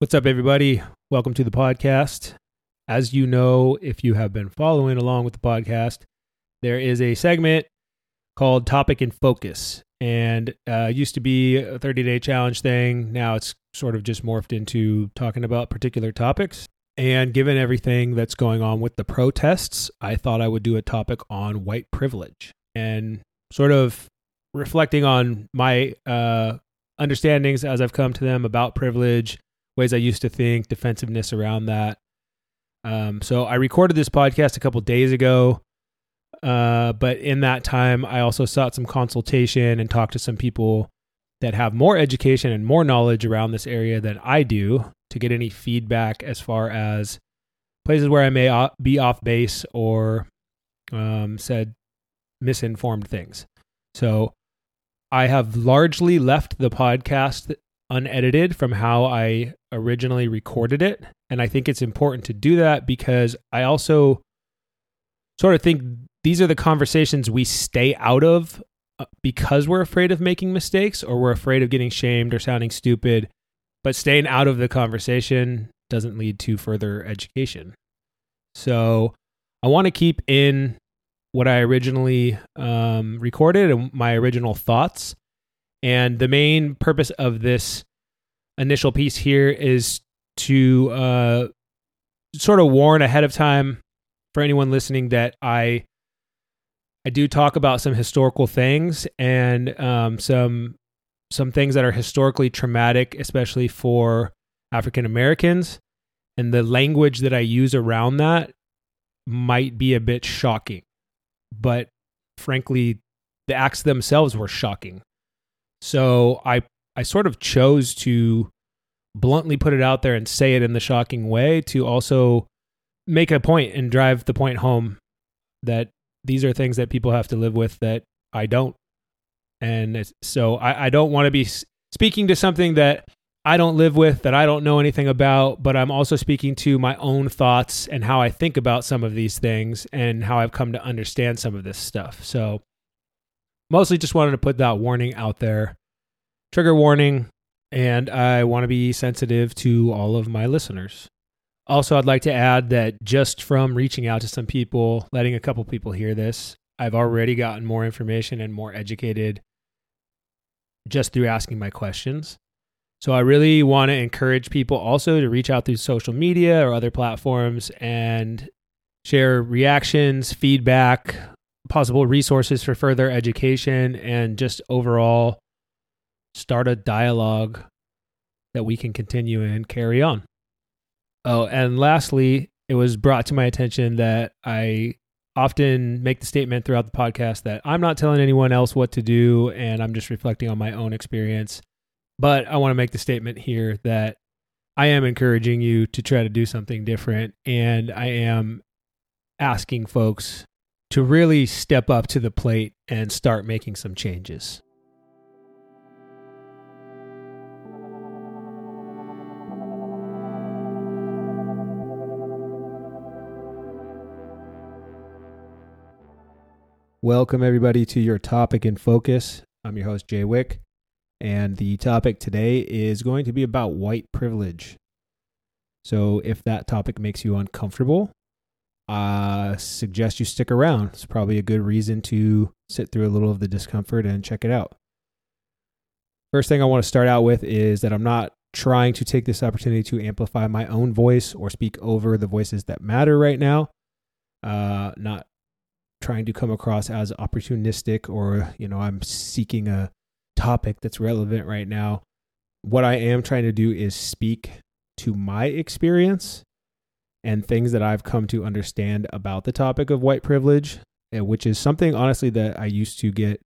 What's up, everybody? Welcome to the podcast. As you know, if you have been following along with the podcast, there is a segment called Topic in Focus. And uh, used to be a 30 day challenge thing. Now it's sort of just morphed into talking about particular topics. And given everything that's going on with the protests, I thought I would do a topic on white privilege and sort of reflecting on my uh, understandings as I've come to them about privilege ways I used to think, defensiveness around that. Um, so I recorded this podcast a couple days ago, uh, but in that time, I also sought some consultation and talked to some people that have more education and more knowledge around this area than I do to get any feedback as far as places where I may be off base or um, said misinformed things. So I have largely left the podcast unedited from how I originally recorded it. And I think it's important to do that because I also sort of think these are the conversations we stay out of uh, because we're afraid of making mistakes or we're afraid of getting shamed or sounding stupid. But staying out of the conversation doesn't lead to further education. So I want to keep in what I originally um, recorded and my original thoughts. And the main purpose of this initial piece here is to uh, sort of warn ahead of time for anyone listening that I I do talk about some historical things and um, some some things that are historically traumatic, especially for African Americans, and the language that I use around that might be a bit shocking, but frankly, the acts themselves were shocking. So I I sort of chose to bluntly put it out there and say it in the shocking way to also make a point and drive the point home that these are things that people have to live with that I don't. And so I, I don't want to be speaking to something that I don't live with, that I don't know anything about, but I'm also speaking to my own thoughts and how I think about some of these things and how I've come to understand some of this stuff. So mostly just wanted to put that warning out there trigger warning, and I want to be sensitive to all of my listeners. Also, I'd like to add that just from reaching out to some people, letting a couple people hear this, I've already gotten more information and more educated just through asking my questions. So I really want to encourage people also to reach out through social media or other platforms and share reactions, feedback, possible resources for further education, and just overall start a dialogue that we can continue and carry on. Oh, and lastly, it was brought to my attention that I often make the statement throughout the podcast that I'm not telling anyone else what to do and I'm just reflecting on my own experience. But I want to make the statement here that I am encouraging you to try to do something different and I am asking folks to really step up to the plate and start making some changes. Welcome, everybody, to your topic in focus. I'm your host, Jay Wick, and the topic today is going to be about white privilege. So, if that topic makes you uncomfortable, I suggest you stick around. It's probably a good reason to sit through a little of the discomfort and check it out. First thing I want to start out with is that I'm not trying to take this opportunity to amplify my own voice or speak over the voices that matter right now. Uh, not trying to come across as opportunistic or, you know, I'm seeking a topic that's relevant right now. What I am trying to do is speak to my experience and things that I've come to understand about the topic of white privilege, which is something honestly that I used to get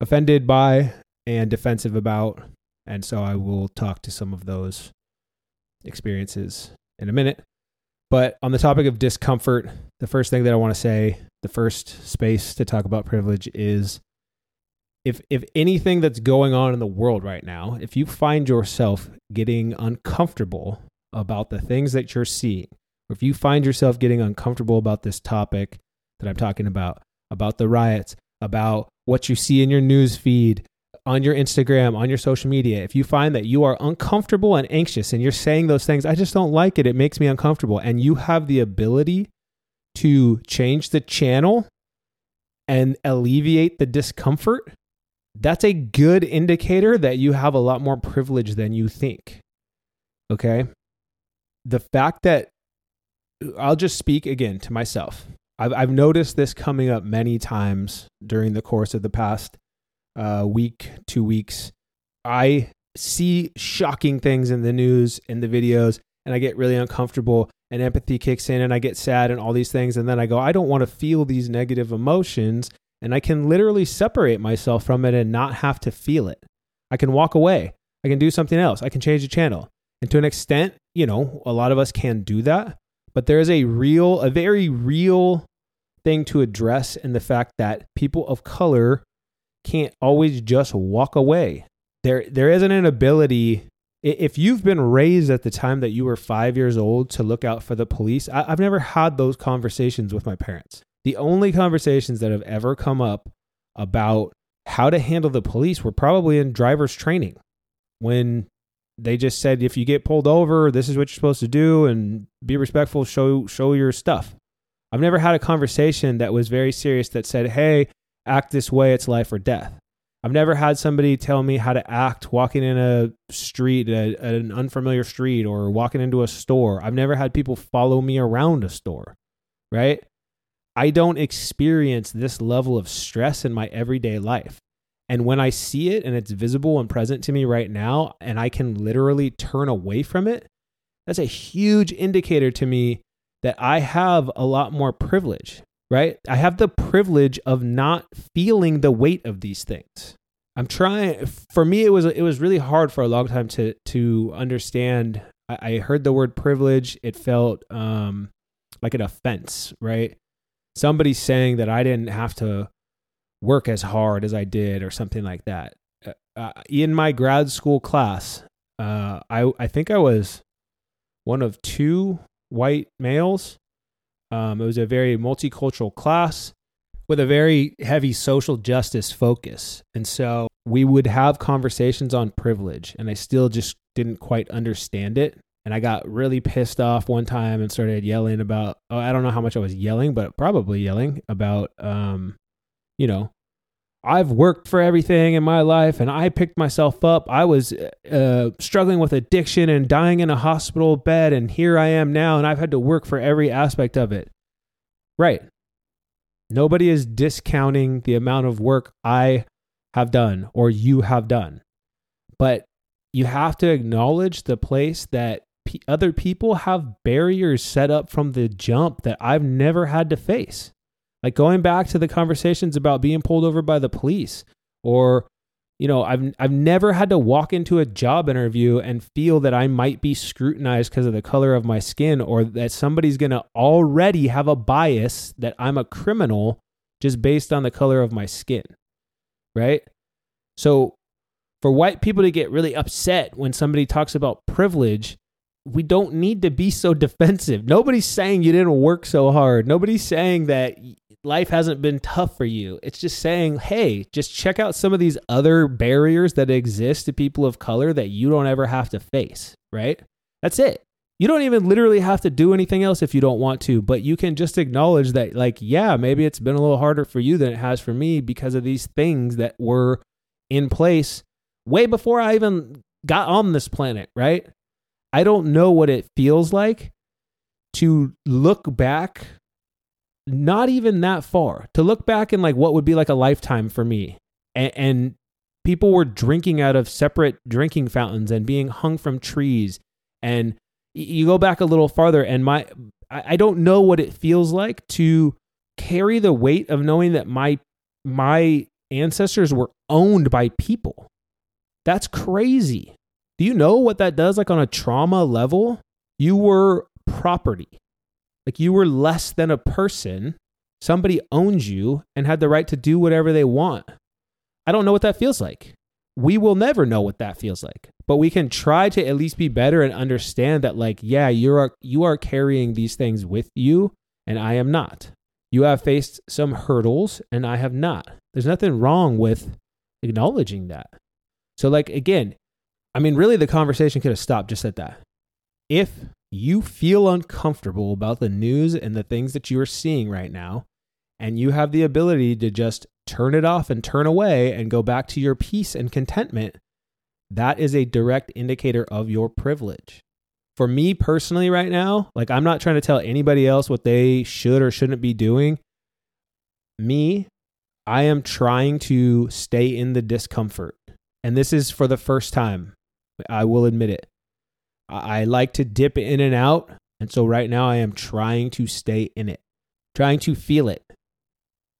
offended by and defensive about. And so I will talk to some of those experiences in a minute. But on the topic of discomfort, the first thing that I want to say, the first space to talk about privilege is if if anything that's going on in the world right now, if you find yourself getting uncomfortable about the things that you're seeing, if you find yourself getting uncomfortable about this topic that I'm talking about, about the riots, about what you see in your news feed, on your Instagram, on your social media, if you find that you are uncomfortable and anxious and you're saying those things, I just don't like it, it makes me uncomfortable, and you have the ability to change the channel and alleviate the discomfort, that's a good indicator that you have a lot more privilege than you think. Okay. The fact that I'll just speak again to myself. I've, I've noticed this coming up many times during the course of the past uh, week, two weeks. I see shocking things in the news, in the videos, and I get really uncomfortable and empathy kicks in and I get sad and all these things. And then I go, I don't want to feel these negative emotions. And I can literally separate myself from it and not have to feel it. I can walk away. I can do something else. I can change the channel. And to an extent, you know, a lot of us can do that. But there is a real, a very real thing to address in the fact that people of color can't always just walk away. There, there isn't an ability if you've been raised at the time that you were five years old to look out for the police, I, have never had those conversations with my parents. The only conversations that have ever come up about how to handle the police were probably in driver's training when they just said if you get pulled over this is what you're supposed to do and be respectful show show your stuff i've never had a conversation that was very serious that said hey act this way it's life or death I've never had somebody tell me how to act walking in a street, a, an unfamiliar street, or walking into a store. I've never had people follow me around a store, right? I don't experience this level of stress in my everyday life. And when I see it and it's visible and present to me right now, and I can literally turn away from it, that's a huge indicator to me that I have a lot more privilege right? I have the privilege of not feeling the weight of these things. I'm trying. For me, it was it was really hard for a long time to to understand. I, I heard the word privilege. It felt um, like an offense, right? Somebody saying that I didn't have to work as hard as I did, or something like that. Uh, uh in my grad school class, uh, I I think I was one of two white males um, it was a very multicultural class with a very heavy social justice focus. And so we would have conversations on privilege, and I still just didn't quite understand it. And I got really pissed off one time and started yelling about, oh, I don't know how much I was yelling, but probably yelling about, um, you know, I've worked for everything in my life and I picked myself up. I was uh, struggling with addiction and dying in a hospital bed, and here I am now, and I've had to work for every aspect of it. Right. Nobody is discounting the amount of work I have done or you have done. But you have to acknowledge the place that p- other people have barriers set up from the jump that I've never had to face. Like going back to the conversations about being pulled over by the police or you know, I've I've never had to walk into a job interview and feel that I might be scrutinized because of the color of my skin or that somebody's going to already have a bias that I'm a criminal just based on the color of my skin. Right? So for white people to get really upset when somebody talks about privilege, we don't need to be so defensive. Nobody's saying you didn't work so hard. Nobody's saying that life hasn't been tough for you. It's just saying, hey, just check out some of these other barriers that exist to people of color that you don't ever have to face, right? That's it. You don't even literally have to do anything else if you don't want to, but you can just acknowledge that, like, yeah, maybe it's been a little harder for you than it has for me because of these things that were in place way before I even got on this planet, right? I don't know what it feels like to look back not even that far to look back in like what would be like a lifetime for me and, and people were drinking out of separate drinking fountains and being hung from trees and you go back a little farther and my I don't know what it feels like to carry the weight of knowing that my my ancestors were owned by people. That's crazy. Do you know what that does like on a trauma level? You were property. Like you were less than a person. Somebody owns you and had the right to do whatever they want. I don't know what that feels like. We will never know what that feels like. But we can try to at least be better and understand that like, yeah, you are you are carrying these things with you and I am not. You have faced some hurdles and I have not. There's nothing wrong with acknowledging that. So, like, again, I mean, really, the conversation could have stopped just at that. If you feel uncomfortable about the news and the things that you are seeing right now, and you have the ability to just turn it off and turn away and go back to your peace and contentment, that is a direct indicator of your privilege. For me personally, right now, like I'm not trying to tell anybody else what they should or shouldn't be doing. Me, I am trying to stay in the discomfort. And this is for the first time. I will admit it. I like to dip in and out. And so right now I am trying to stay in it, trying to feel it,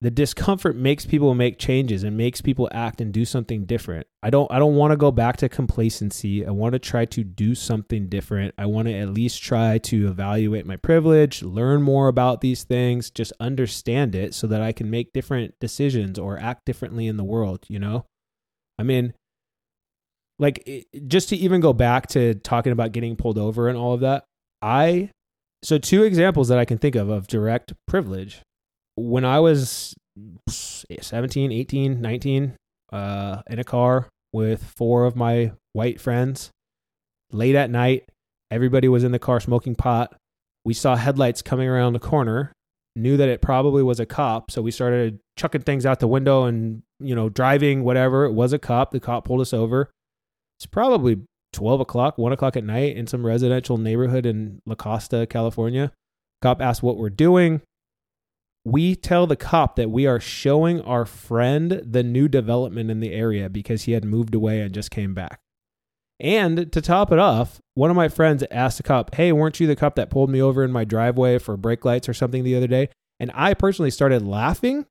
the discomfort makes people make changes and makes people act and do something different. I don't I don't want to go back to complacency. I want to try to do something different. I want to at least try to evaluate my privilege, learn more about these things, just understand it so that I can make different decisions or act differently in the world, you know? I mean, like just to even go back to talking about getting pulled over and all of that. I so two examples that I can think of of direct privilege when I was 17, 18, 19, uh, in a car with four of my white friends, late at night, everybody was in the car smoking pot. We saw headlights coming around the corner, knew that it probably was a cop. So we started chucking things out the window and, you know, driving, whatever. It was a cop. The cop pulled us over. It's probably 12 o'clock, 1 o'clock at night in some residential neighborhood in La Costa, California. Cop asks what we're doing we tell the cop that we are showing our friend the new development in the area because he had moved away and just came back. And to top it off, one of my friends asked the cop, Hey, weren't you the cop that pulled me over in my driveway for brake lights or something the other day? And I personally started laughing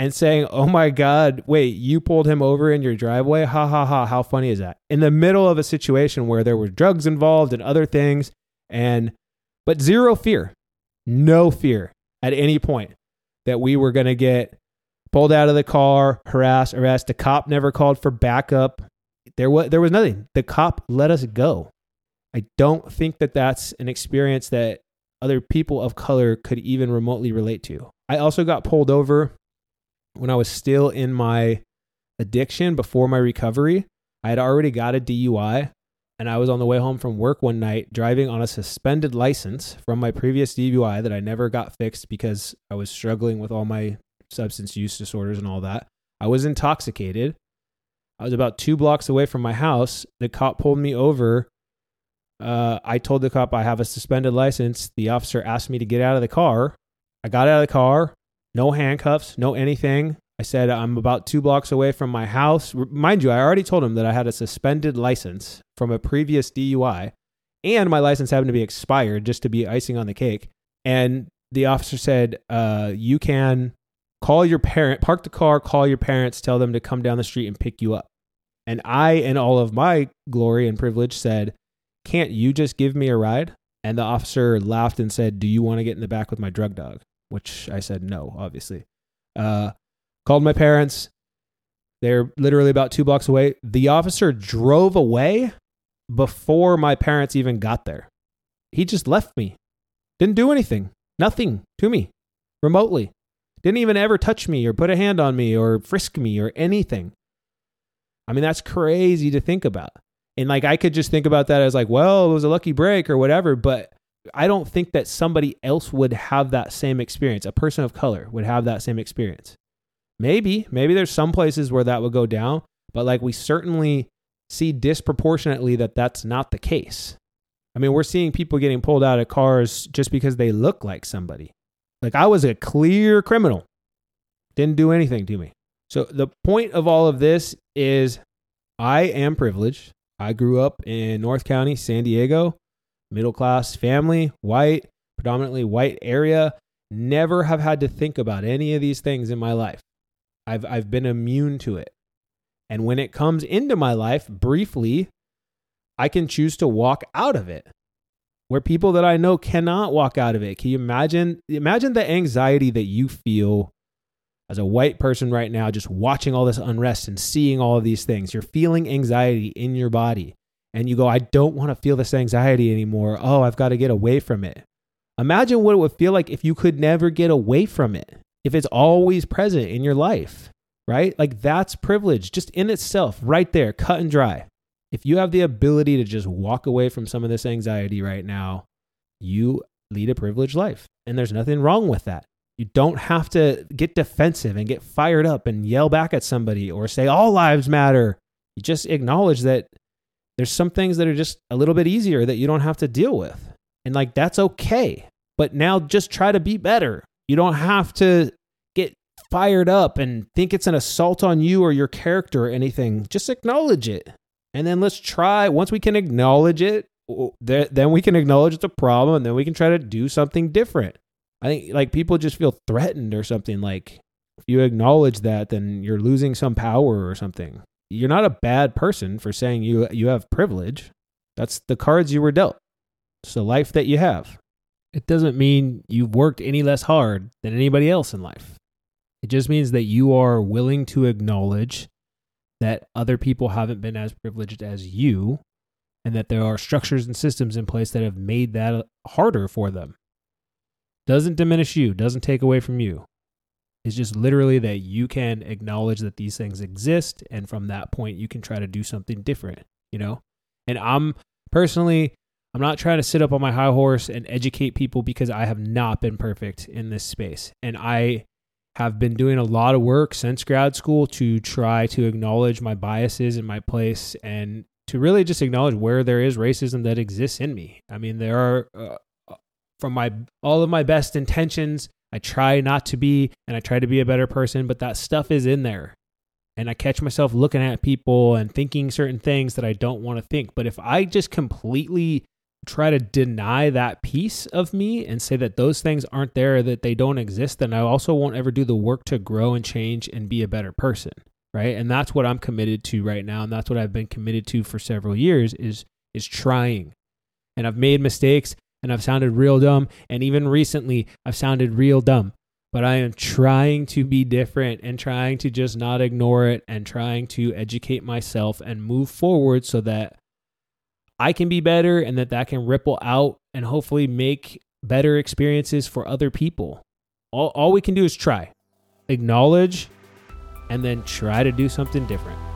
and saying, Oh my God, wait, you pulled him over in your driveway? Ha ha ha, how funny is that? In the middle of a situation where there were drugs involved and other things, and but zero fear, no fear at any point that we were going to get pulled out of the car, harassed, arrested. The cop never called for backup. There was there was nothing. The cop let us go. I don't think that that's an experience that other people of color could even remotely relate to. I also got pulled over when I was still in my addiction before my recovery. I had already got a DUI and I was on the way home from work one night driving on a suspended license from my previous DUI that I never got fixed because I was struggling with all my substance use disorders and all that. I was intoxicated. I was about two blocks away from my house. The cop pulled me over. Uh, I told the cop I have a suspended license. The officer asked me to get out of the car. I got out of the car, no handcuffs, no anything. I said I'm about two blocks away from my house. Mind you, I already told him that I had a suspended license from a previous DUI, and my license happened to be expired just to be icing on the cake. And the officer said, uh, "You can call your parent, park the car, call your parents, tell them to come down the street and pick you up." And I, in all of my glory and privilege, said, "Can't you just give me a ride?" And the officer laughed and said, "Do you want to get in the back with my drug dog?" Which I said no, obviously. Uh, called my parents. They're literally about two blocks away. The officer drove away before my parents even got there. He just left me. Didn't do anything. Nothing to me remotely. Didn't even ever touch me or put a hand on me or frisk me or anything. I mean, that's crazy to think about. And like, I could just think about that as like, well, it was a lucky break or whatever. But I don't think that somebody else would have that same experience. A person of color would have that same experience. Maybe, maybe there's some places where that would go down. But like, we certainly see disproportionately that that's not the case. I mean, we're seeing people getting pulled out of cars just because they look like somebody. Like I was a clear criminal, didn't do anything to me. So the point of all of this is I am privileged. I grew up in North County, San Diego, middle class family, white, predominantly white area. Never have had to think about any of these things in my life. I've I've been immune to it. And when it comes into my life briefly, I can choose to walk out of it. Where people that I know cannot walk out of it. Can you imagine imagine the anxiety that you feel as a white person right now just watching all this unrest and seeing all of these things. You're feeling anxiety in your body and you go, I don't want to feel this anxiety anymore. Oh, I've got to get away from it. Imagine what it would feel like if you could never get away from it, if it's always present in your life right? Like that's privilege just in itself, right there, cut and dry. If you have the ability to just walk away from some of this anxiety right now, you lead a privileged life. And there's nothing wrong with that. You don't have to get defensive and get fired up and yell back at somebody or say all lives matter. You just acknowledge that there's some things that are just a little bit easier that you don't have to deal with. And like that's okay. But now just try to be better. You don't have to get fired up and think it's an assault on you or your character or anything. Just acknowledge it. And then let's try, once we can acknowledge it, then we can acknowledge it's a problem and then we can try to do something different. I think like people just feel threatened or something. Like if you acknowledge that, then you're losing some power or something. You're not a bad person for saying you you have privilege. That's the cards you were dealt. It's the life that you have. It doesn't mean you've worked any less hard than anybody else in life. It just means that you are willing to acknowledge that other people haven't been as privileged as you and that there are structures and systems in place that have made that harder for them. Doesn't diminish you, doesn't take away from you. It's just literally that you can acknowledge that these things exist and from that point you can try to do something different, you know? And I'm personally I'm not trying to sit up on my high horse and educate people because I have not been perfect in this space. And I have been doing a lot of work since grad school to try to acknowledge my biases in my place and to really just acknowledge where there is racism that exists in me. I mean, there are uh, from my all of my best intentions, I try not to be and I try to be a better person, but that stuff is in there. And I catch myself looking at people and thinking certain things that I don't want to think. But if I just completely try to deny that piece of me and say that those things aren't there, that they don't exist, then I also won't ever do the work to grow and change and be a better person. Right. And that's what I'm committed to right now. And that's what I've been committed to for several years is is trying. And I've made mistakes and I've sounded real dumb. And even recently I've sounded real dumb. But I am trying to be different and trying to just not ignore it and trying to educate myself and move forward so that I can be better and that that can ripple out and hopefully make better experiences for other people. All, all we can do is try, acknowledge, and then try to do something different.